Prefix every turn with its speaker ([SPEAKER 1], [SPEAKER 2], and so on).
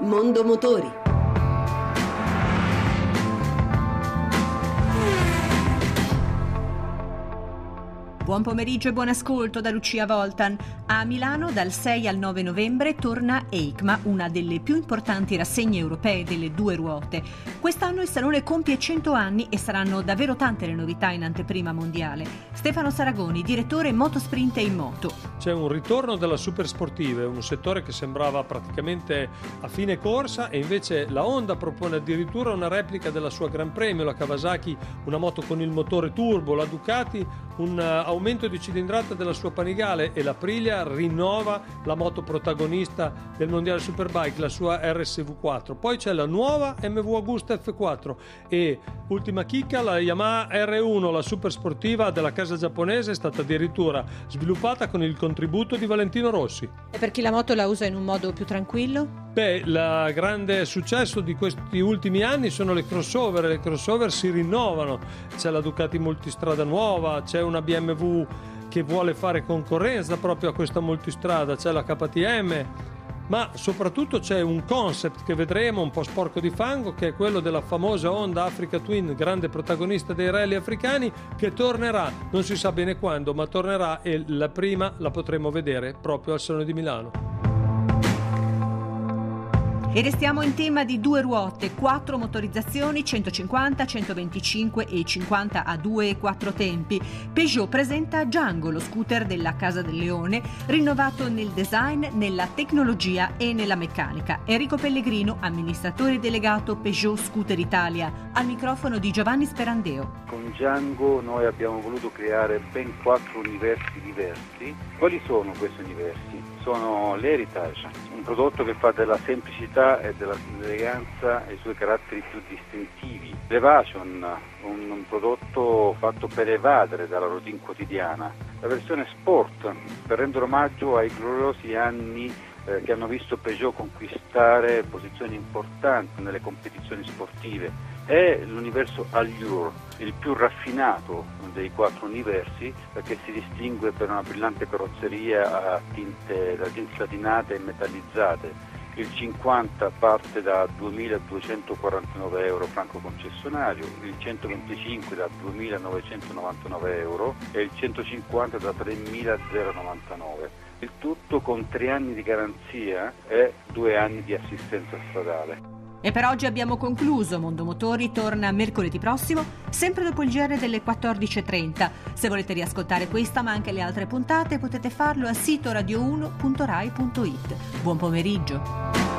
[SPEAKER 1] Mondo Motori.
[SPEAKER 2] Buon pomeriggio e buon ascolto da Lucia Voltan. A Milano dal 6 al 9 novembre torna EICMA, una delle più importanti rassegne europee delle due ruote. Quest'anno il salone compie 100 anni e saranno davvero tante le novità in anteprima mondiale. Stefano Saragoni, direttore Motosprint e in moto.
[SPEAKER 3] C'è un ritorno della super sportive, un settore che sembrava praticamente a fine corsa e invece la Honda propone addirittura una replica della sua Gran Premio, la Kawasaki una moto con il motore turbo, la Ducati un aumento di cilindrata della sua Panigale e la Priglia rinnova la moto protagonista del Mondiale Superbike, la sua RSV4. Poi c'è la nuova MV Agusta F4 e ultima chicca la Yamaha R1, la super sportiva della casa giapponese, è stata addirittura sviluppata con il contributo di Valentino Rossi.
[SPEAKER 2] E per chi la moto la usa in un modo più tranquillo?
[SPEAKER 3] Beh, il grande successo di questi ultimi anni sono le crossover, le crossover si rinnovano, c'è la Ducati multistrada nuova, c'è una BMW che vuole fare concorrenza proprio a questa multistrada, c'è la KTM, ma soprattutto c'è un concept che vedremo un po' sporco di fango che è quello della famosa Honda Africa Twin, grande protagonista dei rally africani che tornerà, non si sa bene quando, ma tornerà e la prima la potremo vedere proprio al Salone di Milano.
[SPEAKER 2] E restiamo in tema di due ruote, quattro motorizzazioni 150, 125 e 50 a due e quattro tempi. Peugeot presenta Django, lo scooter della Casa del Leone, rinnovato nel design, nella tecnologia e nella meccanica. Enrico Pellegrino, amministratore delegato Peugeot Scooter Italia, al microfono di Giovanni Sperandeo.
[SPEAKER 4] Con Django noi abbiamo voluto creare ben quattro universi diversi. Quali sono questi universi? Sono l'Heritage, un prodotto che fa della semplicità e dell'eleganza i suoi caratteri più distintivi. L'Evasion, un, un prodotto fatto per evadere dalla routine quotidiana. La versione Sport, per rendere omaggio ai gloriosi anni eh, che hanno visto Peugeot conquistare posizioni importanti nelle competizioni sportive è l'universo Allure, il più raffinato dei quattro universi perché si distingue per una brillante carrozzeria a tinte, da tinte satinate e metallizzate. Il 50 parte da 2.249 euro franco concessionario, il 125 da 2.999 euro e il 150 da 3.099. Il tutto con tre anni di garanzia e due anni di assistenza stradale.
[SPEAKER 2] E per oggi abbiamo concluso. Mondo Motori torna mercoledì prossimo, sempre dopo il GR delle 14.30. Se volete riascoltare questa ma anche le altre puntate potete farlo a sito radio1.rai.it. Buon pomeriggio.